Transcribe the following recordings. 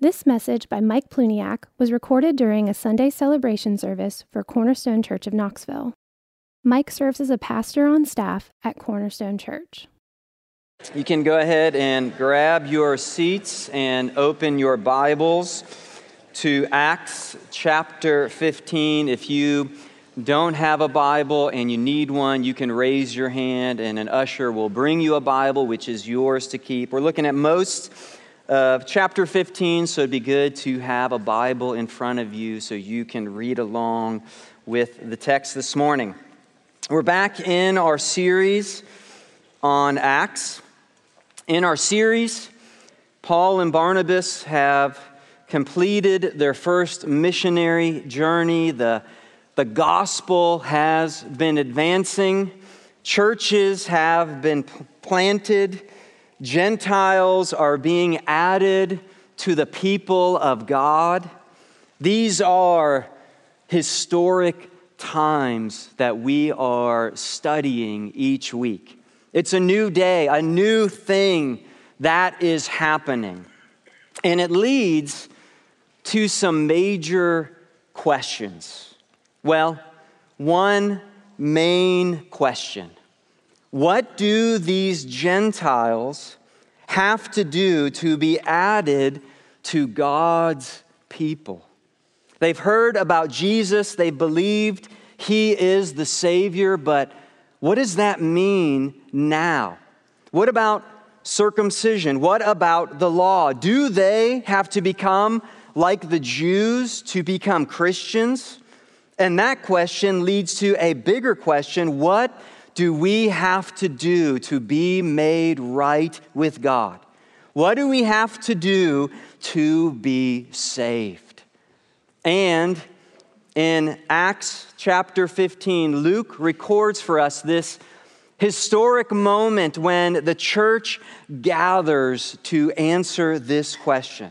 This message by Mike Plewniak was recorded during a Sunday celebration service for Cornerstone Church of Knoxville. Mike serves as a pastor on staff at Cornerstone Church. You can go ahead and grab your seats and open your Bibles to Acts chapter 15. If you don't have a Bible and you need one, you can raise your hand and an usher will bring you a Bible, which is yours to keep. We're looking at most of chapter 15, so it'd be good to have a Bible in front of you so you can read along with the text this morning. We're back in our series on Acts. In our series, Paul and Barnabas have completed their first missionary journey. The, the gospel has been advancing, churches have been planted Gentiles are being added to the people of God. These are historic times that we are studying each week. It's a new day, a new thing that is happening. And it leads to some major questions. Well, one main question what do these Gentiles have to do to be added to God's people? They've heard about Jesus, they believed he is the Savior, but what does that mean now? What about circumcision? What about the law? Do they have to become like the Jews to become Christians? And that question leads to a bigger question what do we have to do to be made right with God? What do we have to do to be saved? And in Acts chapter 15, Luke records for us this historic moment when the church gathers to answer this question.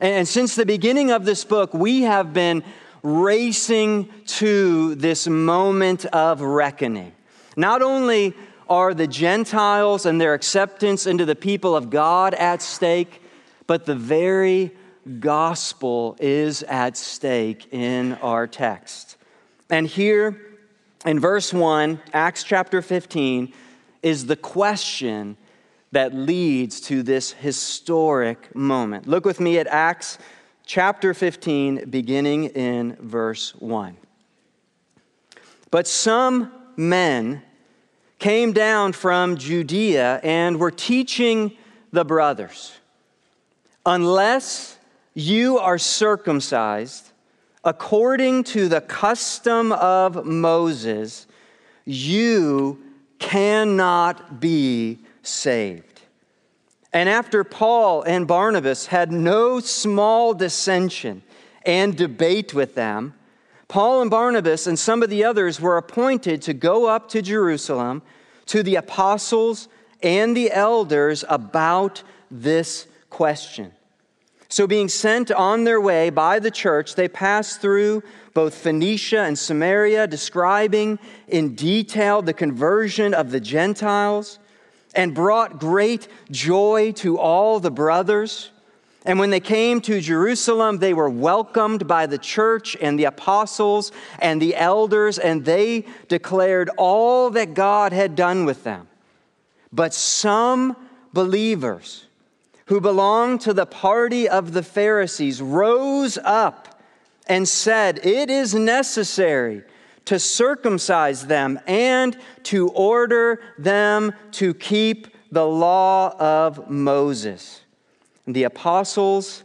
And since the beginning of this book, we have been racing to this moment of reckoning. Not only are the Gentiles and their acceptance into the people of God at stake, but the very gospel is at stake in our text. And here in verse 1, Acts chapter 15, is the question that leads to this historic moment. Look with me at Acts chapter 15, beginning in verse 1. But some men came down from Judea and were teaching the brothers unless you are circumcised according to the custom of Moses, you cannot be saved. And after Paul and Barnabas had no small dissension and debate with them, Paul and Barnabas and some of the others were appointed to go up to Jerusalem to the apostles and the elders about this question. So, being sent on their way by the church, they passed through both Phoenicia and Samaria, describing in detail the conversion of the Gentiles, and brought great joy to all the brothers. And when they came to Jerusalem, they were welcomed by the church and the apostles and the elders, and they declared all that God had done with them. But some believers who belonged to the party of the Pharisees rose up and said, It is necessary to circumcise them and to order them to keep the law of Moses the apostles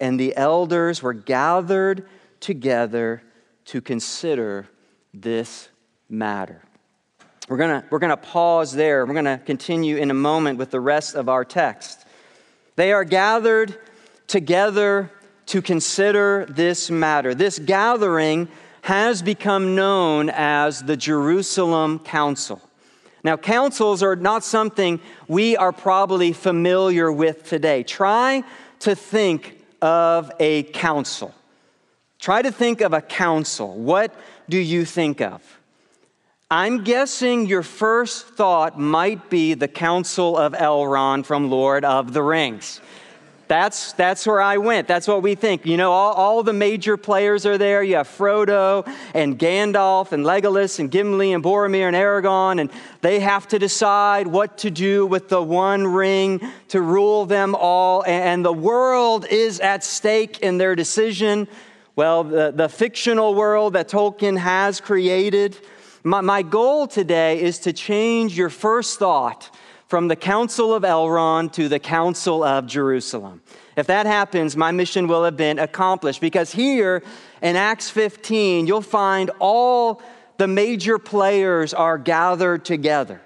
and the elders were gathered together to consider this matter. We're going we're going to pause there. We're going to continue in a moment with the rest of our text. They are gathered together to consider this matter. This gathering has become known as the Jerusalem Council. Now, councils are not something we are probably familiar with today. Try to think of a council. Try to think of a council. What do you think of? I'm guessing your first thought might be the Council of Elrond from Lord of the Rings. That's, that's where I went. That's what we think. You know, all, all the major players are there. You have Frodo and Gandalf and Legolas and Gimli and Boromir and Aragorn, and they have to decide what to do with the one ring to rule them all. And the world is at stake in their decision. Well, the, the fictional world that Tolkien has created. My, my goal today is to change your first thought from the Council of Elrond to the Council of Jerusalem. If that happens, my mission will have been accomplished because here in Acts 15, you'll find all the major players are gathered together.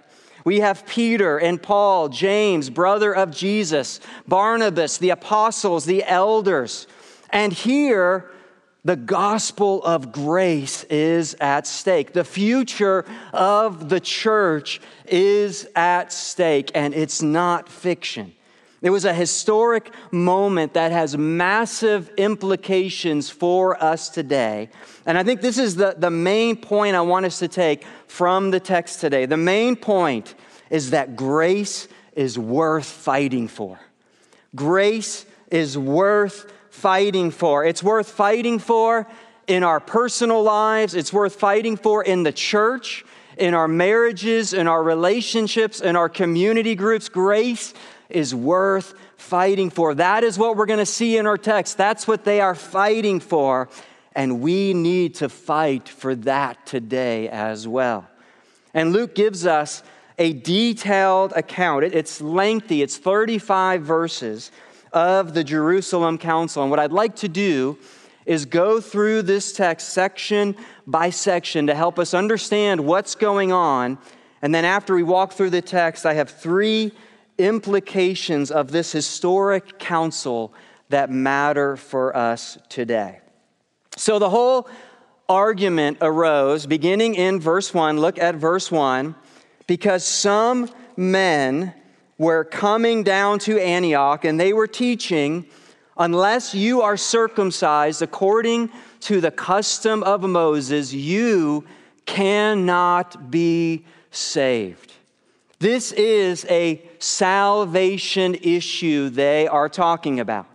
We have Peter and Paul, James, brother of Jesus, Barnabas, the apostles, the elders. And here, the gospel of grace is at stake. The future of the church is at stake, and it's not fiction. It was a historic moment that has massive implications for us today. And I think this is the, the main point I want us to take from the text today. The main point is that grace is worth fighting for. Grace is worth fighting for. It's worth fighting for in our personal lives, it's worth fighting for in the church, in our marriages, in our relationships, in our community groups. Grace is worth fighting for. That is what we're going to see in our text. That's what they are fighting for. And we need to fight for that today as well. And Luke gives us a detailed account. It's lengthy, it's 35 verses of the Jerusalem Council. And what I'd like to do is go through this text section by section to help us understand what's going on. And then after we walk through the text, I have three implications of this historic council that matter for us today. So the whole argument arose beginning in verse 1. Look at verse 1 because some men were coming down to Antioch and they were teaching, unless you are circumcised according to the custom of Moses, you cannot be saved. This is a salvation issue they are talking about.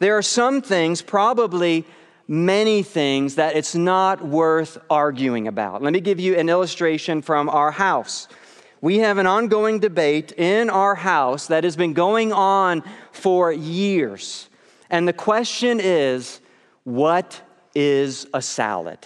There are some things, probably many things, that it's not worth arguing about. Let me give you an illustration from our house we have an ongoing debate in our house that has been going on for years. And the question is what is a salad?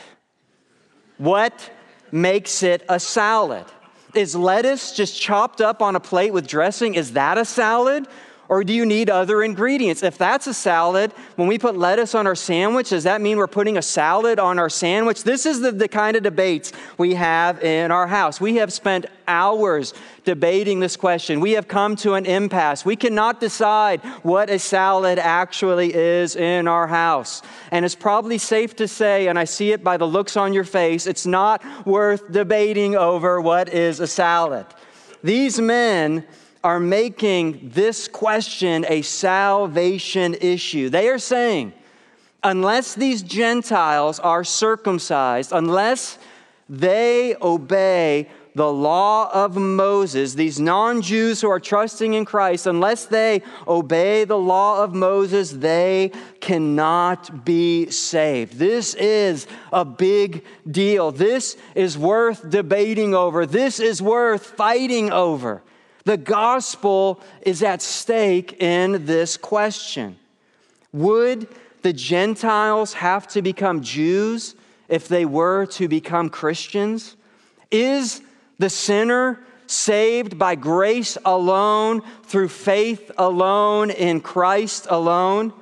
What makes it a salad? Is lettuce just chopped up on a plate with dressing? Is that a salad? Or do you need other ingredients? If that's a salad, when we put lettuce on our sandwich, does that mean we're putting a salad on our sandwich? This is the, the kind of debates we have in our house. We have spent hours debating this question. We have come to an impasse. We cannot decide what a salad actually is in our house. And it's probably safe to say, and I see it by the looks on your face, it's not worth debating over what is a salad. These men are making this question a salvation issue. They are saying, unless these Gentiles are circumcised, unless they obey the law of Moses, these non Jews who are trusting in Christ, unless they obey the law of Moses, they cannot be saved. This is a big deal. This is worth debating over. This is worth fighting over. The gospel is at stake in this question. Would the Gentiles have to become Jews if they were to become Christians? Is the sinner saved by grace alone, through faith alone, in Christ alone?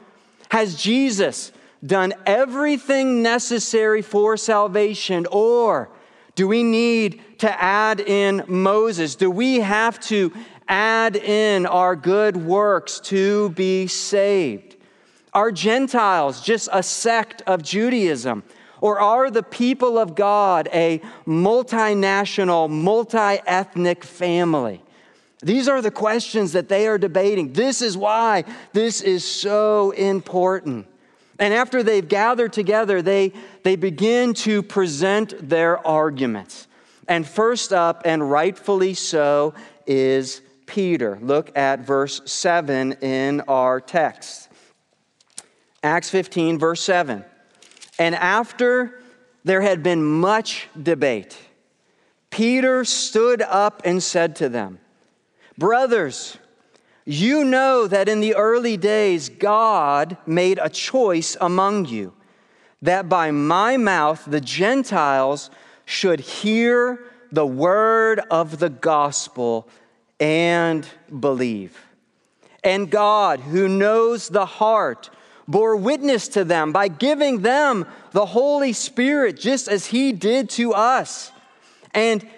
Has Jesus done everything necessary for salvation, or do we need to add in Moses? Do we have to add in our good works to be saved? Are Gentiles just a sect of Judaism? Or are the people of God a multinational, multi ethnic family? These are the questions that they are debating. This is why this is so important. And after they've gathered together, they, they begin to present their arguments. And first up, and rightfully so, is Peter. Look at verse 7 in our text. Acts 15, verse 7. And after there had been much debate, Peter stood up and said to them, Brothers, you know that in the early days God made a choice among you, that by my mouth the Gentiles should hear the word of the gospel and believe. And God, who knows the heart, bore witness to them by giving them the Holy Spirit, just as He did to us. And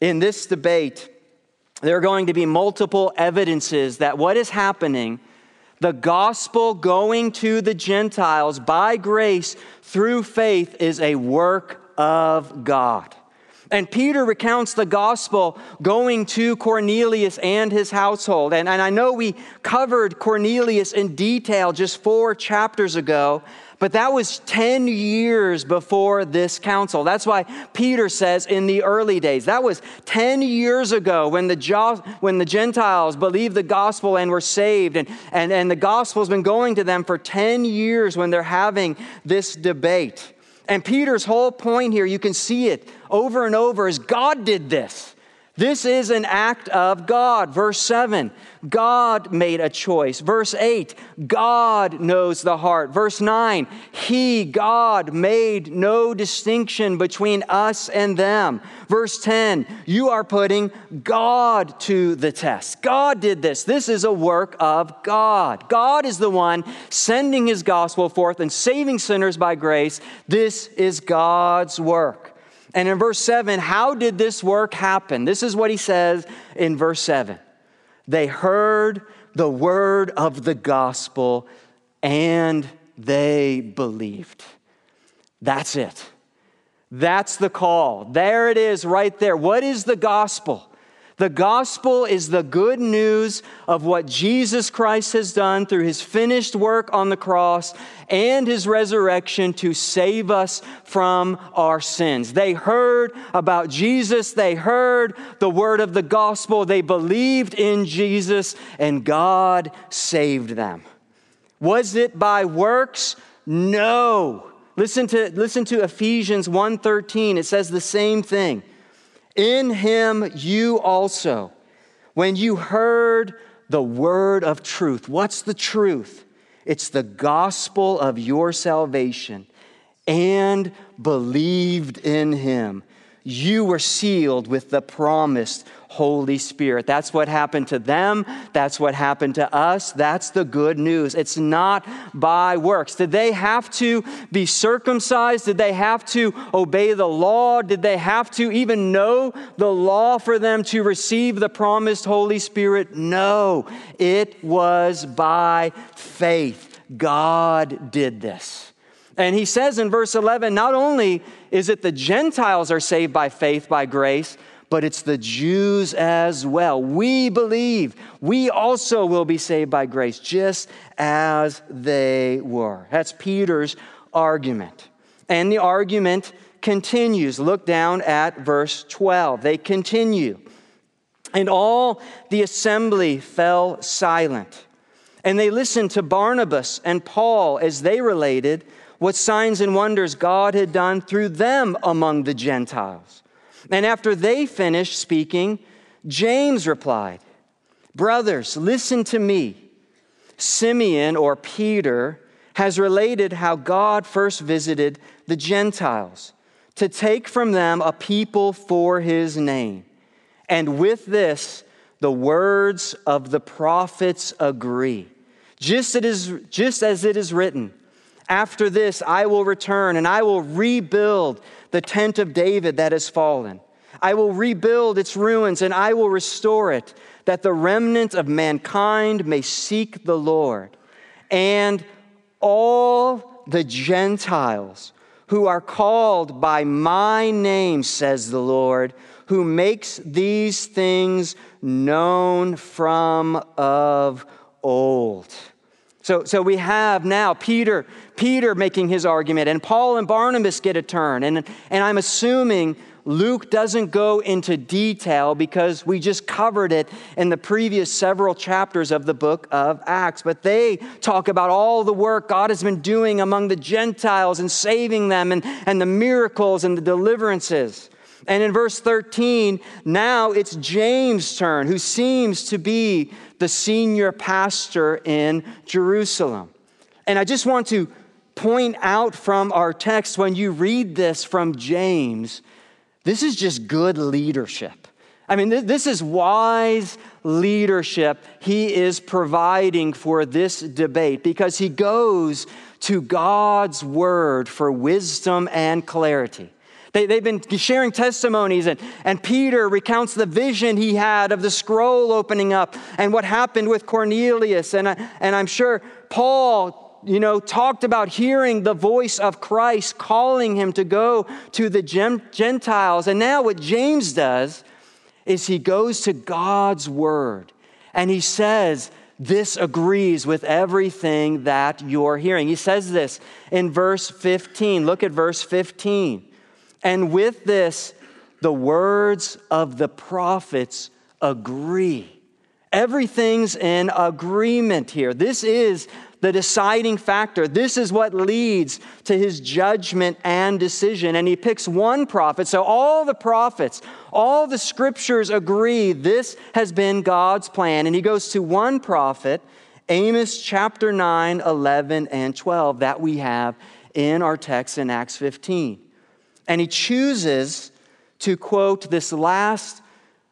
In this debate, there are going to be multiple evidences that what is happening, the gospel going to the Gentiles by grace through faith, is a work of God. And Peter recounts the gospel going to Cornelius and his household. And, and I know we covered Cornelius in detail just four chapters ago, but that was 10 years before this council. That's why Peter says in the early days. That was 10 years ago when the, when the Gentiles believed the gospel and were saved. And, and, and the gospel has been going to them for 10 years when they're having this debate. And Peter's whole point here, you can see it over and over, is God did this. This is an act of God. Verse 7, God made a choice. Verse 8, God knows the heart. Verse 9, He, God, made no distinction between us and them. Verse 10, you are putting God to the test. God did this. This is a work of God. God is the one sending His gospel forth and saving sinners by grace. This is God's work. And in verse 7, how did this work happen? This is what he says in verse 7. They heard the word of the gospel and they believed. That's it. That's the call. There it is right there. What is the gospel? The gospel is the good news of what Jesus Christ has done through his finished work on the cross and his resurrection to save us from our sins. They heard about Jesus, they heard the word of the gospel, they believed in Jesus, and God saved them. Was it by works? No. Listen to, listen to Ephesians 1:13. It says the same thing. In him you also, when you heard the word of truth. What's the truth? It's the gospel of your salvation and believed in him. You were sealed with the promised Holy Spirit. That's what happened to them. That's what happened to us. That's the good news. It's not by works. Did they have to be circumcised? Did they have to obey the law? Did they have to even know the law for them to receive the promised Holy Spirit? No, it was by faith. God did this. And he says in verse 11, not only is it the Gentiles are saved by faith, by grace, but it's the Jews as well. We believe we also will be saved by grace, just as they were. That's Peter's argument. And the argument continues. Look down at verse 12. They continue. And all the assembly fell silent. And they listened to Barnabas and Paul as they related what signs and wonders God had done through them among the Gentiles. And after they finished speaking, James replied, Brothers, listen to me. Simeon or Peter has related how God first visited the Gentiles to take from them a people for his name. And with this, the words of the prophets agree. Just, it is, just as it is written, after this I will return and I will rebuild the tent of David that has fallen. I will rebuild its ruins and I will restore it, that the remnant of mankind may seek the Lord, and all the Gentiles who are called by my name, says the Lord, who makes these things known from of old. So, so we have now Peter, Peter making his argument, and Paul and Barnabas get a turn. And, and I'm assuming Luke doesn't go into detail because we just covered it in the previous several chapters of the book of Acts. But they talk about all the work God has been doing among the Gentiles and saving them and, and the miracles and the deliverances. And in verse 13, now it's James' turn, who seems to be the senior pastor in Jerusalem. And I just want to point out from our text when you read this from James, this is just good leadership. I mean, this is wise leadership he is providing for this debate because he goes to God's word for wisdom and clarity. They, have been sharing testimonies, and, and Peter recounts the vision he had of the scroll opening up and what happened with Cornelius. And, I, and I'm sure Paul you know, talked about hearing the voice of Christ calling him to go to the Gentiles. And now what James does is he goes to God's word and he says, This agrees with everything that you're hearing. He says this in verse 15. Look at verse 15. And with this, the words of the prophets agree. Everything's in agreement here. This is the deciding factor. This is what leads to his judgment and decision. And he picks one prophet. So all the prophets, all the scriptures agree this has been God's plan. And he goes to one prophet, Amos chapter 9, 11, and 12, that we have in our text in Acts 15. And he chooses to quote this last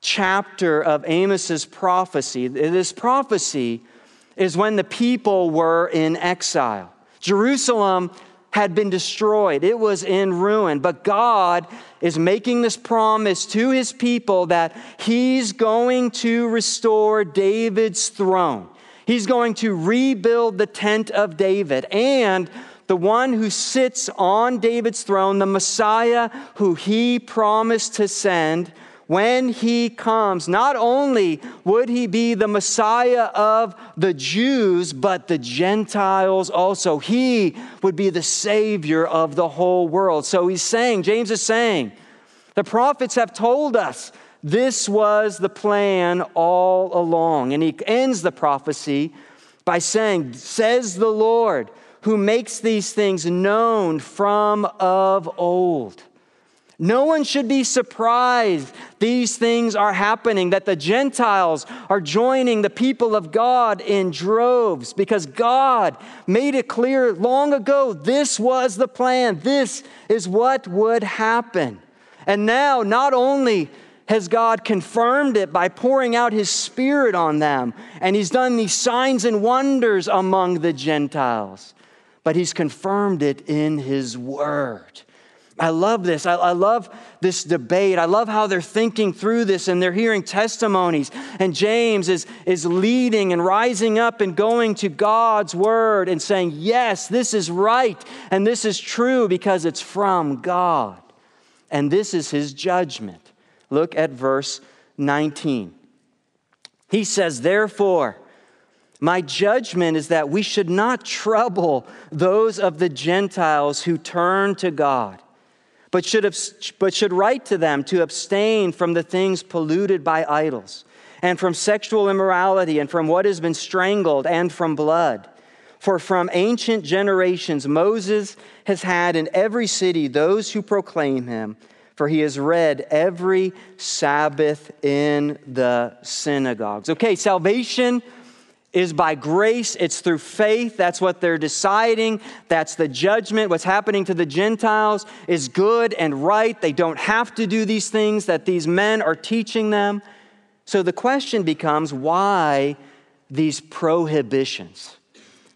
chapter of Amos's prophecy. This prophecy is when the people were in exile. Jerusalem had been destroyed, it was in ruin. But God is making this promise to his people that he's going to restore David's throne. He's going to rebuild the tent of David. And the one who sits on David's throne, the Messiah who he promised to send, when he comes, not only would he be the Messiah of the Jews, but the Gentiles also. He would be the Savior of the whole world. So he's saying, James is saying, the prophets have told us this was the plan all along. And he ends the prophecy by saying, Says the Lord, who makes these things known from of old. No one should be surprised these things are happening, that the Gentiles are joining the people of God in droves, because God made it clear long ago this was the plan, this is what would happen. And now, not only has God confirmed it by pouring out his Spirit on them, and he's done these signs and wonders among the Gentiles, but he's confirmed it in his word. I love this. I, I, love this debate. I love how they're thinking through this and they're hearing testimonies. And James is, is leading and rising up and going to God's word and saying, Yes, this is right and this is true because it's from God. And this is his judgment. Look at verse 19. He says, Therefore, my judgment is that we should not trouble those of the Gentiles who turn to God but should, but should write to them to abstain from the things polluted by idols, and from sexual immorality, and from what has been strangled, and from blood. For from ancient generations Moses has had in every city those who proclaim him, for he has read every Sabbath in the synagogues. Okay, salvation is by grace, it's through faith. That's what they're deciding. That's the judgment. What's happening to the Gentiles is good and right. They don't have to do these things that these men are teaching them. So the question becomes why these prohibitions?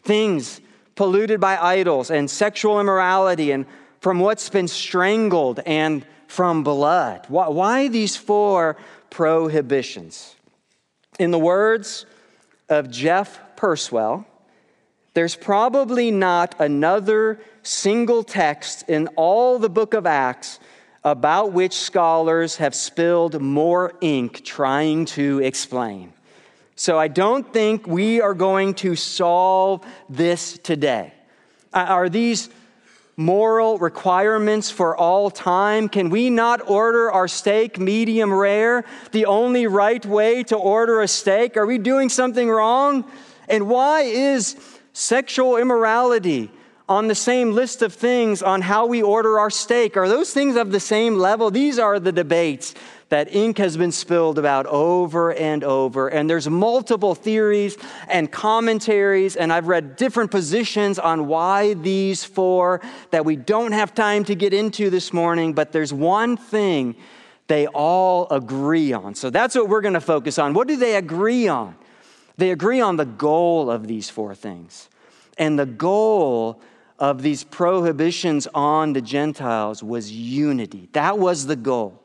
Things polluted by idols and sexual immorality and from what's been strangled and from blood. Why, these four prohibitions? In the words of Jeff Purswell, there's probably not another single text in all the book of Acts about which scholars have spilled more ink trying to explain. So I don't think we are going to solve this today. Are these moral requirements for all time? Can we not order our steak medium rare the only right way to order a steak? Are we doing something wrong? And why is sexual immorality on the same list of things on how we order our steak? Are those things of the same level? These are the debates that ink has been spilled about over and over. And there's multiple theories and commentaries, and I've read different positions on why these four that we don't have time to get into this morning, but there's one thing they all agree on. So that's what we're going to focus on. What do they agree on? They agree on the goal of these four things. And the goal of these prohibitions on the Gentiles was unity. That was the goal.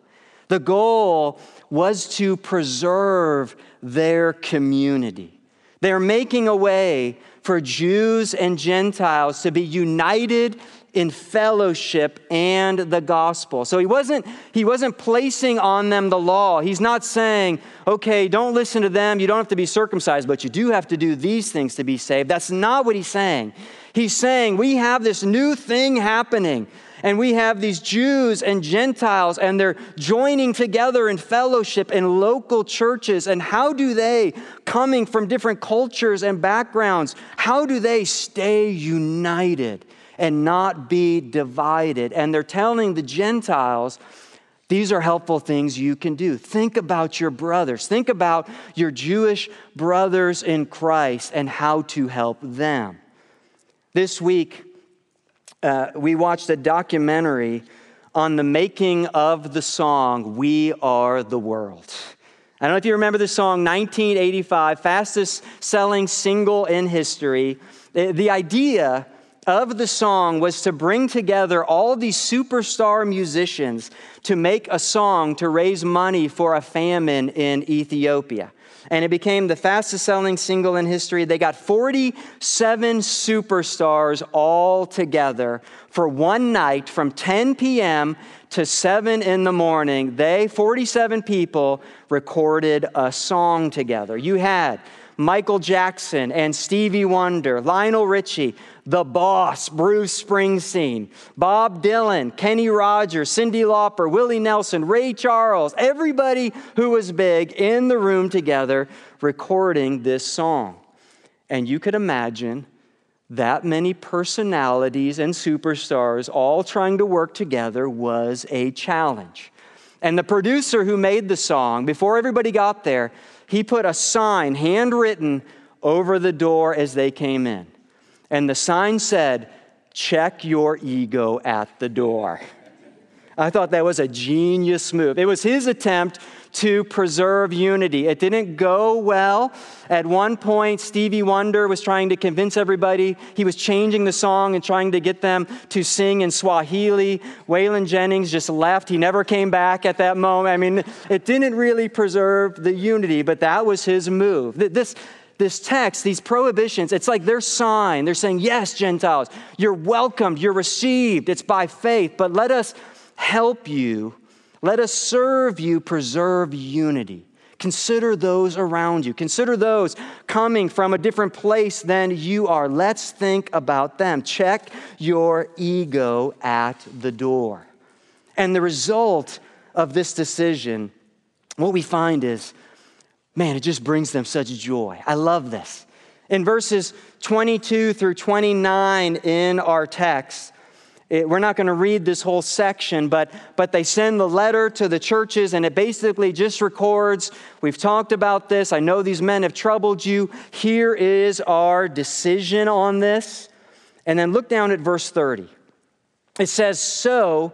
The goal was to preserve their community. They're making a way for Jews and Gentiles to be united in fellowship and the gospel. So he wasn't, he wasn't placing on them the law. He's not saying, okay, don't listen to them. You don't have to be circumcised, but you do have to do these things to be saved. That's not what he's saying. He's saying, we have this new thing happening and we have these Jews and Gentiles, and they're joining together in fellowship in local churches. And how do they, coming from different cultures and backgrounds, how do they stay united and not be divided? And they're telling the Gentiles, these are helpful things you can do. Think about your brothers. Think about your Jewish brothers in Christ and how to help them. This week, uh, we watched a documentary on the making of the song, We Are the World. I don't know if you remember the song, 1985, fastest selling single in history. The idea of the song was to bring together all these superstar musicians to make a song to raise money for a famine in Ethiopia and it became the fastest selling single in history. They got 47 superstars all together for one night from 10 p.m. to 7 in the morning. They, 47 people, recorded a song together. You had Michael Jackson and Stevie Wonder, Lionel Richie, The Boss, Bruce Springsteen, Bob Dylan, Kenny Rogers, Cyndi Lauper, Willie Nelson, Ray Charles, everybody who was big in the room together recording this song. And you could imagine that many personalities and superstars all trying to work together was a challenge. And the producer who made the song, before everybody got there, he put a sign, handwritten, over the door as they came in. And the sign said, Check your ego at the door. I thought that was a genius move. It was his attempt to preserve unity. It didn't go well. At one point, Stevie Wonder was trying to convince everybody. He was changing the song and trying to get them to sing in Swahili. Waylon Jennings just left. He never came back at that moment. I mean, it didn't really preserve the unity, but that was his move. This, this text, these prohibitions, it's like their sign. They're saying, Yes, Gentiles, you're welcomed, you're received. It's by faith, but let us help you let us serve you, preserve unity. Consider those around you. Consider those coming from a different place than you are. Let's think about them. Check your ego at the door. And the result of this decision, what we find is, man, it just brings them such joy. I love this. In verses 22 through 29 in our text, it, we're not going to read this whole section, but, but they send the letter to the churches, and it basically just records we've talked about this. I know these men have troubled you. Here is our decision on this. And then look down at verse 30. It says, So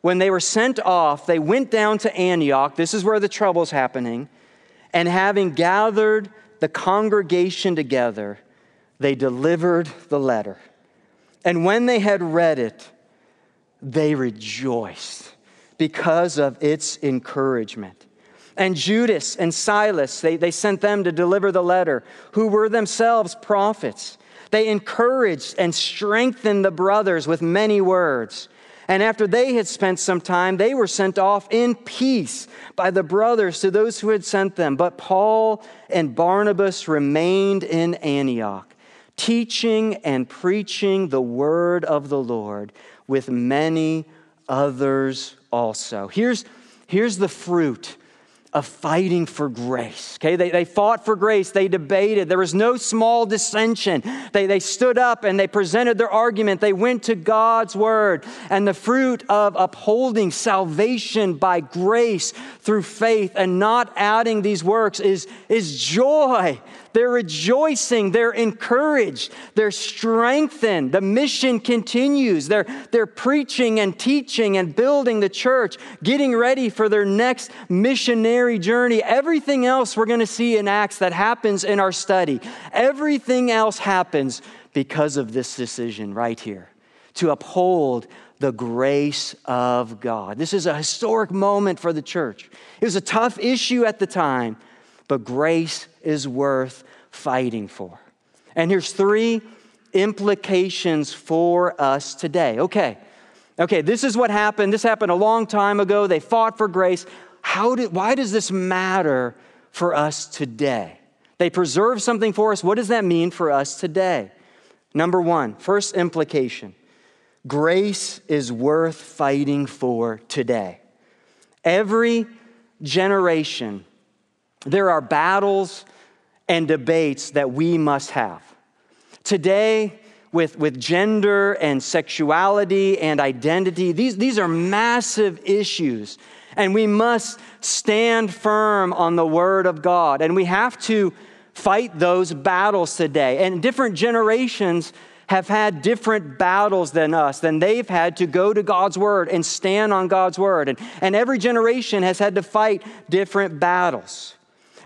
when they were sent off, they went down to Antioch. This is where the trouble's happening. And having gathered the congregation together, they delivered the letter. And when they had read it, they rejoiced because of its encouragement. And Judas and Silas, they, they sent them to deliver the letter, who were themselves prophets. They encouraged and strengthened the brothers with many words. And after they had spent some time, they were sent off in peace by the brothers to those who had sent them. But Paul and Barnabas remained in Antioch, teaching and preaching the word of the Lord with many others also. Here's, here's the fruit of fighting for grace. Okay, they, they fought for grace, they debated. There was no small dissension. They, they stood up and they presented their argument. They went to God's word. And the fruit of upholding salvation by grace through faith and not adding these works is, is joy they're rejoicing. They're encouraged. They're strengthened. The mission continues. They're, they're preaching and teaching and building the church, getting ready for their next missionary journey. Everything else we're going to see in Acts that happens in our study, everything else happens because of this decision right here to uphold the grace of God. This is a historic moment for the church. It was a tough issue at the time but grace is worth fighting for. And here's three implications for us today. Okay, okay, this is what happened. This happened a long time ago. They fought for grace. How did, why does this matter for us today? They preserve something for us. What does that mean for us today? Number one, first implication grace is worth fighting for today. Every generation there are battles and debates that we must have. Today, with, with gender and sexuality and identity, these, these are massive issues. And we must stand firm on the Word of God. And we have to fight those battles today. And different generations have had different battles than us, than they've had to go to God's Word and stand on God's Word. And, and every generation has had to fight different battles.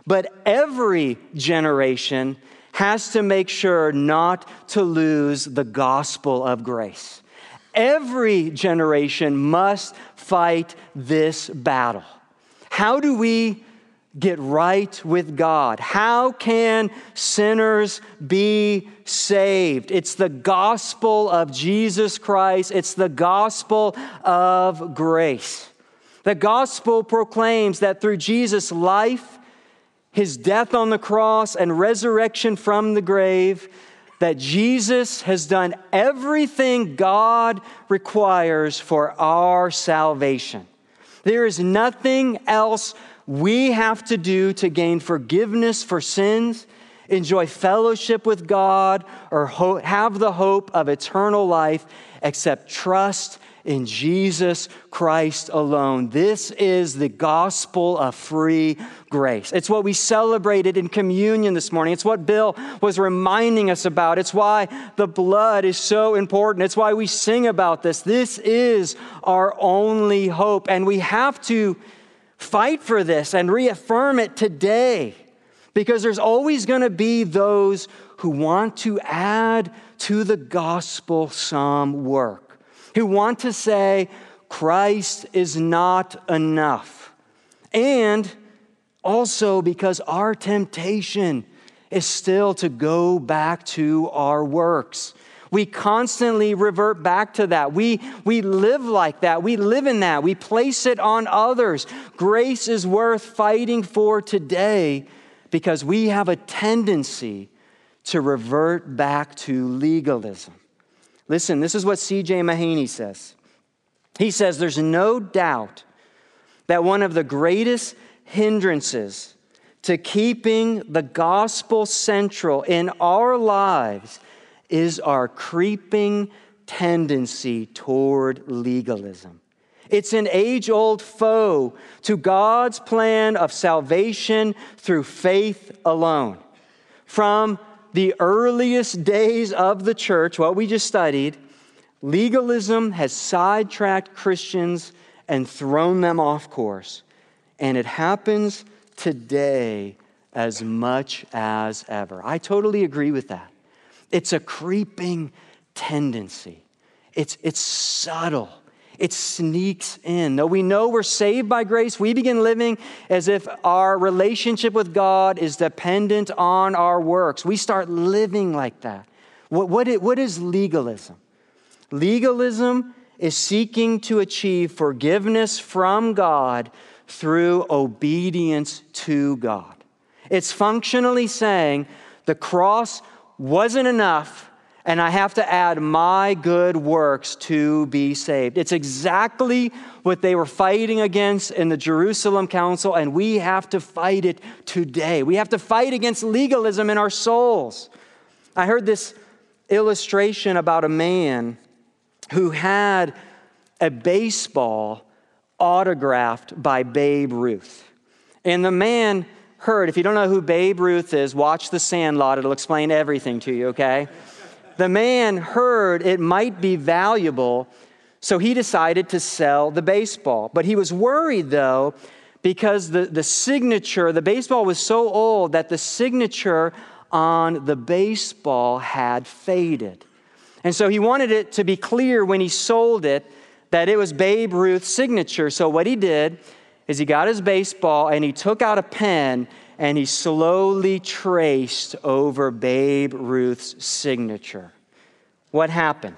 But every generation has to make sure not to lose the gospel of grace. Every generation must fight this battle. How do we get right with God? How can sinners be saved? It's the gospel of Jesus Christ, it's the gospel of grace. The gospel proclaims that through Jesus' life, his death on the cross and resurrection from the grave, that Jesus has done everything God requires for our salvation. There is nothing else we have to do to gain forgiveness for sins, enjoy fellowship with God, or ho- have the hope of eternal life except trust in Jesus Christ alone. This is the gospel of free grace. It's what we celebrated in communion this morning. It's what Bill was reminding us about. It's why the blood is so important. It's why we sing about this. This is our only hope, and we have to fight for this and reaffirm it today because there's always going to be those who want to add to the gospel some work who want to say Christ is not enough. And also because our temptation is still to go back to our works. We constantly revert back to that. We, we live like that. We live in that. We place it on others. Grace is worth fighting for today because we have a tendency to revert back to legalism. Listen, this is what C.J. Mahaney says. He says, There's no doubt that one of the greatest hindrances to keeping the gospel central in our lives is our creeping tendency toward legalism. It's an age old foe to God's plan of salvation through faith alone. From the earliest days of the church, what we just studied, legalism has sidetracked Christians and thrown them off course. And it happens today as much as ever. I totally agree with that. It's a creeping tendency, it's, it's subtle. It sneaks in. Though we know we're saved by grace, we begin living as if our relationship with God is dependent on our works. We start living like that. What, what, what is legalism? Legalism is seeking to achieve forgiveness from God through obedience to God. It's functionally saying the cross wasn't enough and I have to add my good works to be saved. It's exactly what they were fighting against in the Jerusalem Council, and we have to fight it today. We have to fight against legalism in our souls. I heard this illustration about a man who had a baseball autographed by Babe Ruth. And the man heard, if you don't know who Babe Ruth is, watch The Sandlot. It'll explain everything to you, okay? The man heard it might be valuable, so he decided to sell the baseball. But he was worried, though, because the, the signature, the baseball was so old that the signature on the baseball had faded. And so he wanted it to be clear when he sold it that it was Babe Ruth's signature. So what he did is he got his baseball and he took out a pen and he slowly traced over Babe Ruth's signature. What happened?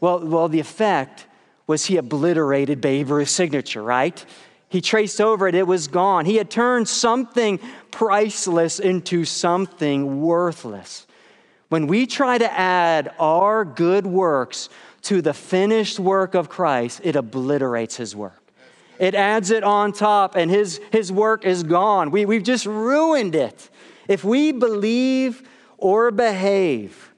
Well, well, the effect was he obliterated Babe Ruth's signature, right? He traced over it, it was gone. He had turned something priceless into something worthless. When we try to add our good works to the finished work of Christ, it obliterates his work. It adds it on top, and his, his work is gone. We, we've just ruined it. If we believe or behave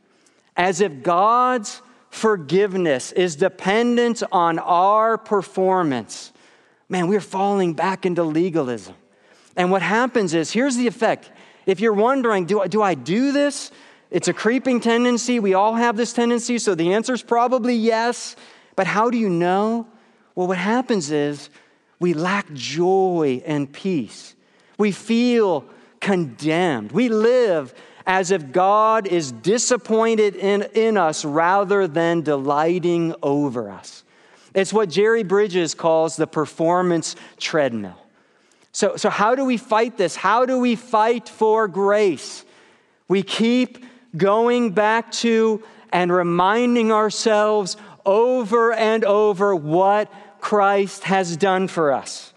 as if God's forgiveness is dependent on our performance, man, we're falling back into legalism. And what happens is here's the effect. If you're wondering, do, I, do I do this? It's a creeping tendency. We all have this tendency, so the answer is probably yes. But how do you know? Well, what happens is we lack joy and peace. We feel condemned. We live as if God is disappointed in, in us rather than delighting over us. It's what Jerry Bridges calls the performance treadmill. So, so how do we fight this? How do we fight for grace? We keep going back to and reminding ourselves over and over what Christ has done for us.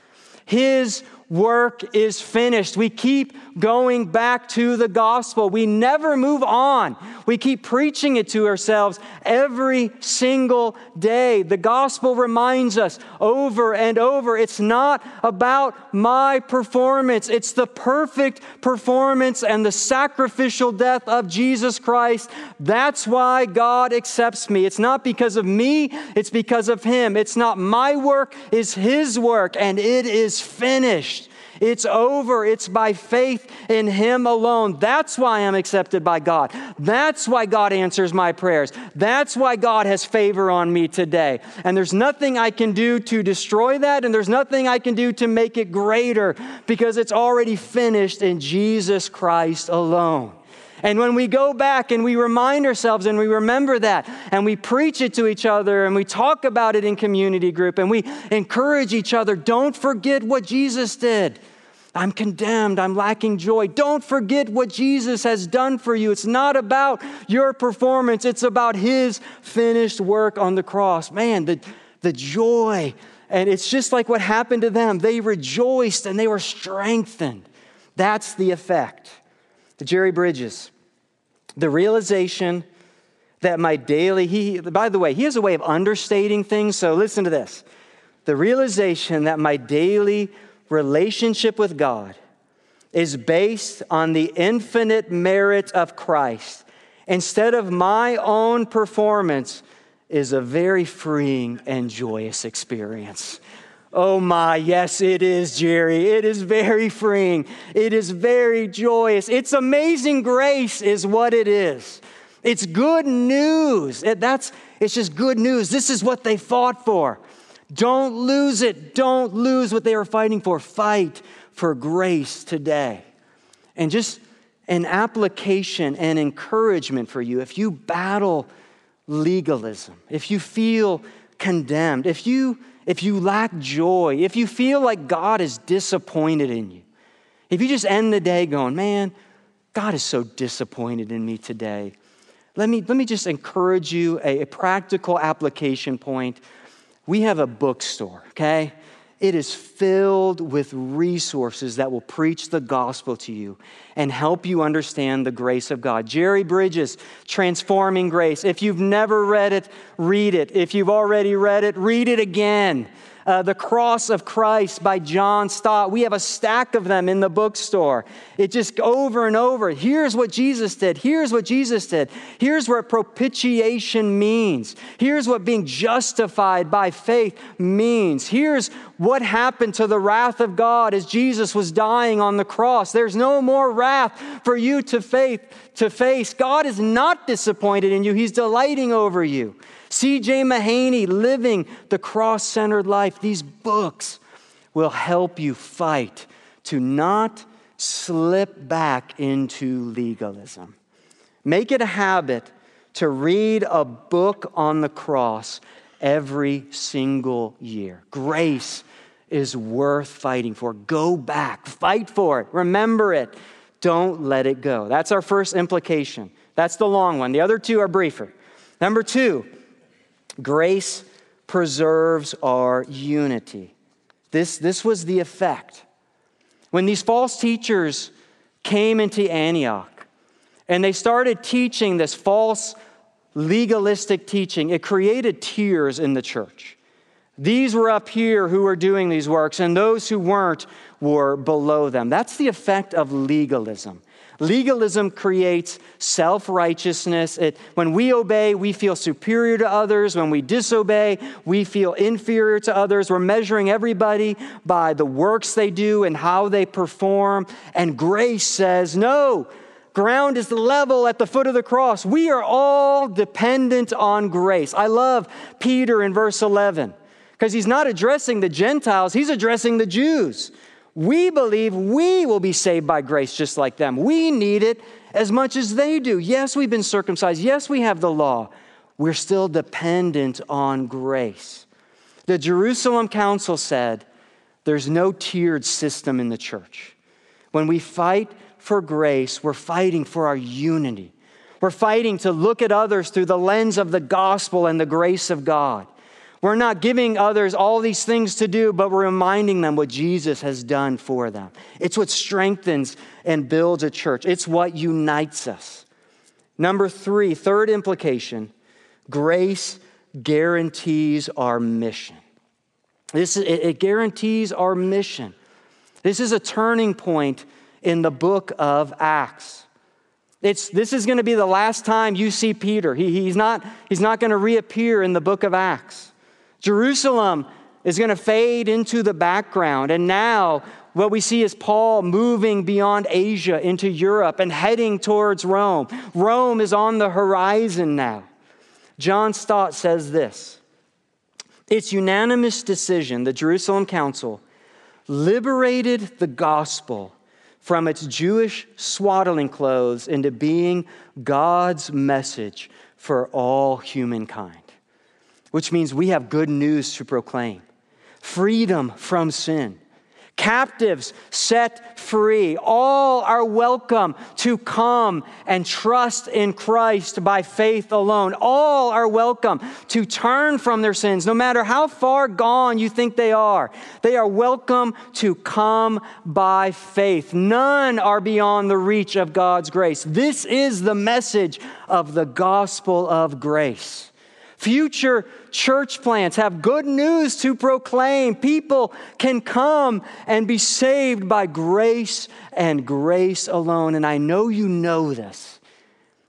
His work is finished. We keep going back to the gospel. We never move on. We keep preaching it to ourselves every single day. The gospel reminds us over and over it's not about my performance, it's the perfect performance and the sacrificial death of Jesus Christ. That's why God accepts me. It's not because of me, it's because of Him. It's not my work, it's His work, and it is finished. It's over. It's by faith in Him alone. That's why I'm accepted by God. That's why God answers my prayers. That's why God has favor on me today. And there's nothing I can do to destroy that, and there's nothing I can do to make it greater because it's already finished in Jesus Christ alone. And when we go back and we remind ourselves and we remember that and we preach it to each other and we talk about it in community group and we encourage each other, don't forget what Jesus did. I'm condemned. I'm lacking joy. Don't forget what Jesus has done for you. It's not about your performance, it's about His finished work on the cross. Man, the, the joy. And it's just like what happened to them. They rejoiced and they were strengthened. That's the effect. The Jerry Bridges, the realization that my daily, he, by the way, he has a way of understating things. So listen to this. The realization that my daily relationship with God is based on the infinite merit of Christ instead of my own performance is a very freeing and joyous experience. Oh my, yes, it is, Jerry. It is very freeing. It is very joyous. It's amazing grace, is what it is. It's good news. That's, it's just good news. This is what they fought for. Don't lose it. Don't lose what they are fighting for. Fight for grace today. And just an application and encouragement for you if you battle legalism, if you feel condemned, if you if you lack joy, if you feel like God is disappointed in you, if you just end the day going, man, God is so disappointed in me today, Let me, let me just encourage you a, a practical application point. We have a bookstore, okay? It is filled with resources that will preach the gospel to you and help you understand the grace of God. Jerry Bridges, Transforming Grace. If you've never read it, read it. If you've already read it, read it again uh, The Cross of Christ by John Stott. We have a stack of them in the bookstore. It just over and over. Here's what Jesus did. Here's what Jesus did. Here's what propitiation means. Here's what being justified by faith means. Here's what happened to the wrath of God as Jesus was dying on the cross. There's no more wrath for you to faith to face. God is not disappointed in you. He's delighting over you. C.J. Mahaney, Living the Cross Centered Life. These books will help you fight to not slip back into legalism. Make it a habit to read a book on the cross every single year. Grace is worth fighting for. Go back, fight for it, remember it. Don't let it go. That's our first implication. That's the long one. The other two are briefer. Number two, Grace preserves our unity. This, this was the effect. When these false teachers came into Antioch and they started teaching this false legalistic teaching, it created tears in the church. These were up here who were doing these works, and those who weren't were below them. That's the effect of legalism. Legalism creates self righteousness. When we obey, we feel superior to others. When we disobey, we feel inferior to others. We're measuring everybody by the works they do and how they perform. And grace says, no, ground is the level at the foot of the cross. We are all dependent on grace. I love Peter in verse 11 because he's not addressing the Gentiles, he's addressing the Jews. We believe we will be saved by grace just like them. We need it as much as they do. Yes, we've been circumcised. Yes, we have the law. We're still dependent on grace. The Jerusalem Council said there's no tiered system in the church. When we fight for grace, we're fighting for our unity. We're fighting to look at others through the lens of the gospel and the grace of God. We're not giving others all these things to do, but we're reminding them what Jesus has done for them. It's what strengthens and builds a church, it's what unites us. Number three, third implication grace guarantees our mission. This, it, guarantees our mission. This is a turning point in the book of Acts. It's, this is going to be the last time you see Peter. He, he's not, he's not going to reappear in the book of Acts. Jerusalem is going to fade into the background. And now, what we see is Paul moving beyond Asia into Europe and heading towards Rome. Rome is on the horizon now. John Stott says this Its unanimous decision, the Jerusalem Council, liberated the gospel from its Jewish swaddling clothes into being God's message for all humankind which means we have good news to proclaim freedom from sin. Captives set free. All are welcome to come and trust in Christ by faith alone. All are welcome to turn from their sins, no matter how far gone you think they are. They are welcome to come by faith. None are beyond the reach of God's grace. This is the message of the gospel of grace. Future church plants have good news to proclaim. People can come and be saved by grace and grace alone. And I know you know this,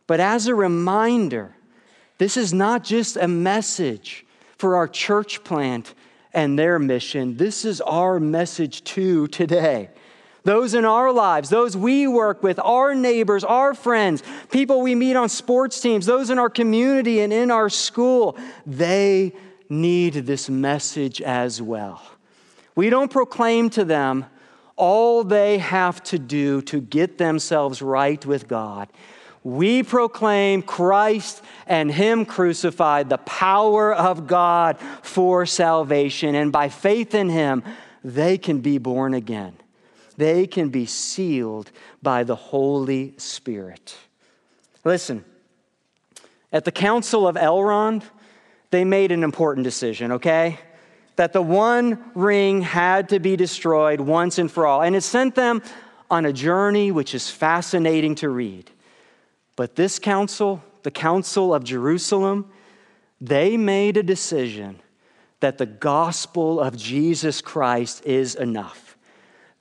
but as a reminder, this is not just a message for our church plant and their mission. This is our message too today those in our lives, those we work with, our neighbors, our friends, people we meet on sports teams, those in our community and in our school, they need this message as well. We don't proclaim to them all they have to do to get themselves right with God. We proclaim Christ and Him crucified, the power of God for salvation. And by faith in Him, they can be born again they can be sealed by the Holy Spirit. Listen, At the Council of Elrond, they made an important decision, okay? That the one ring had to be destroyed once and for all. And it sent them on a journey which is fascinating to read. But this council, the Council of Jerusalem, they made a decision that the gospel of Jesus Christ is enough.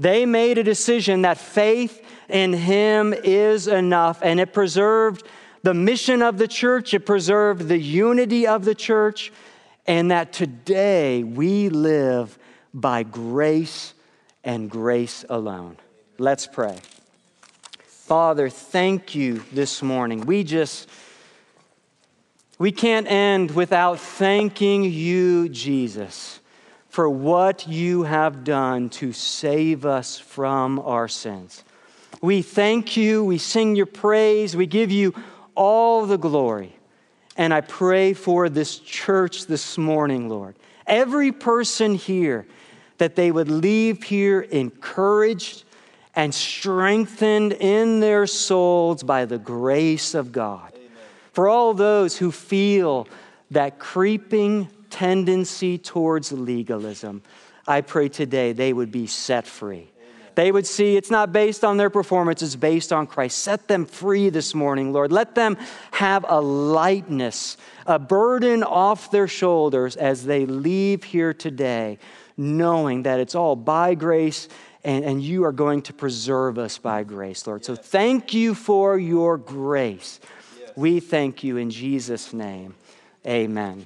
They made a decision that faith in him is enough, and it preserved the mission of the church, it preserved the unity of the church, and that today we live by grace and grace alone. Let's pray. Father, thank you this morning. We just we can't end without thanking you, Jesus, for what you have done to save us from our sins. We thank you, we sing your praise, we give you all the glory. And I pray for this church this morning, Lord. Every person here, that they would leave here encouraged and strengthened in their souls by the grace of God. For all those who feel that creeping tendency towards legalism, I pray today they would be set free. They would see it's not based on their performance, it's based on Christ. Set them free this morning, Lord. Let them have a lightness, a burden off their shoulders as they leave here today, knowing that it's all by grace and, and you are going to preserve us by grace, Lord. So thank you for your grace. We thank you in Jesus' name. Amen.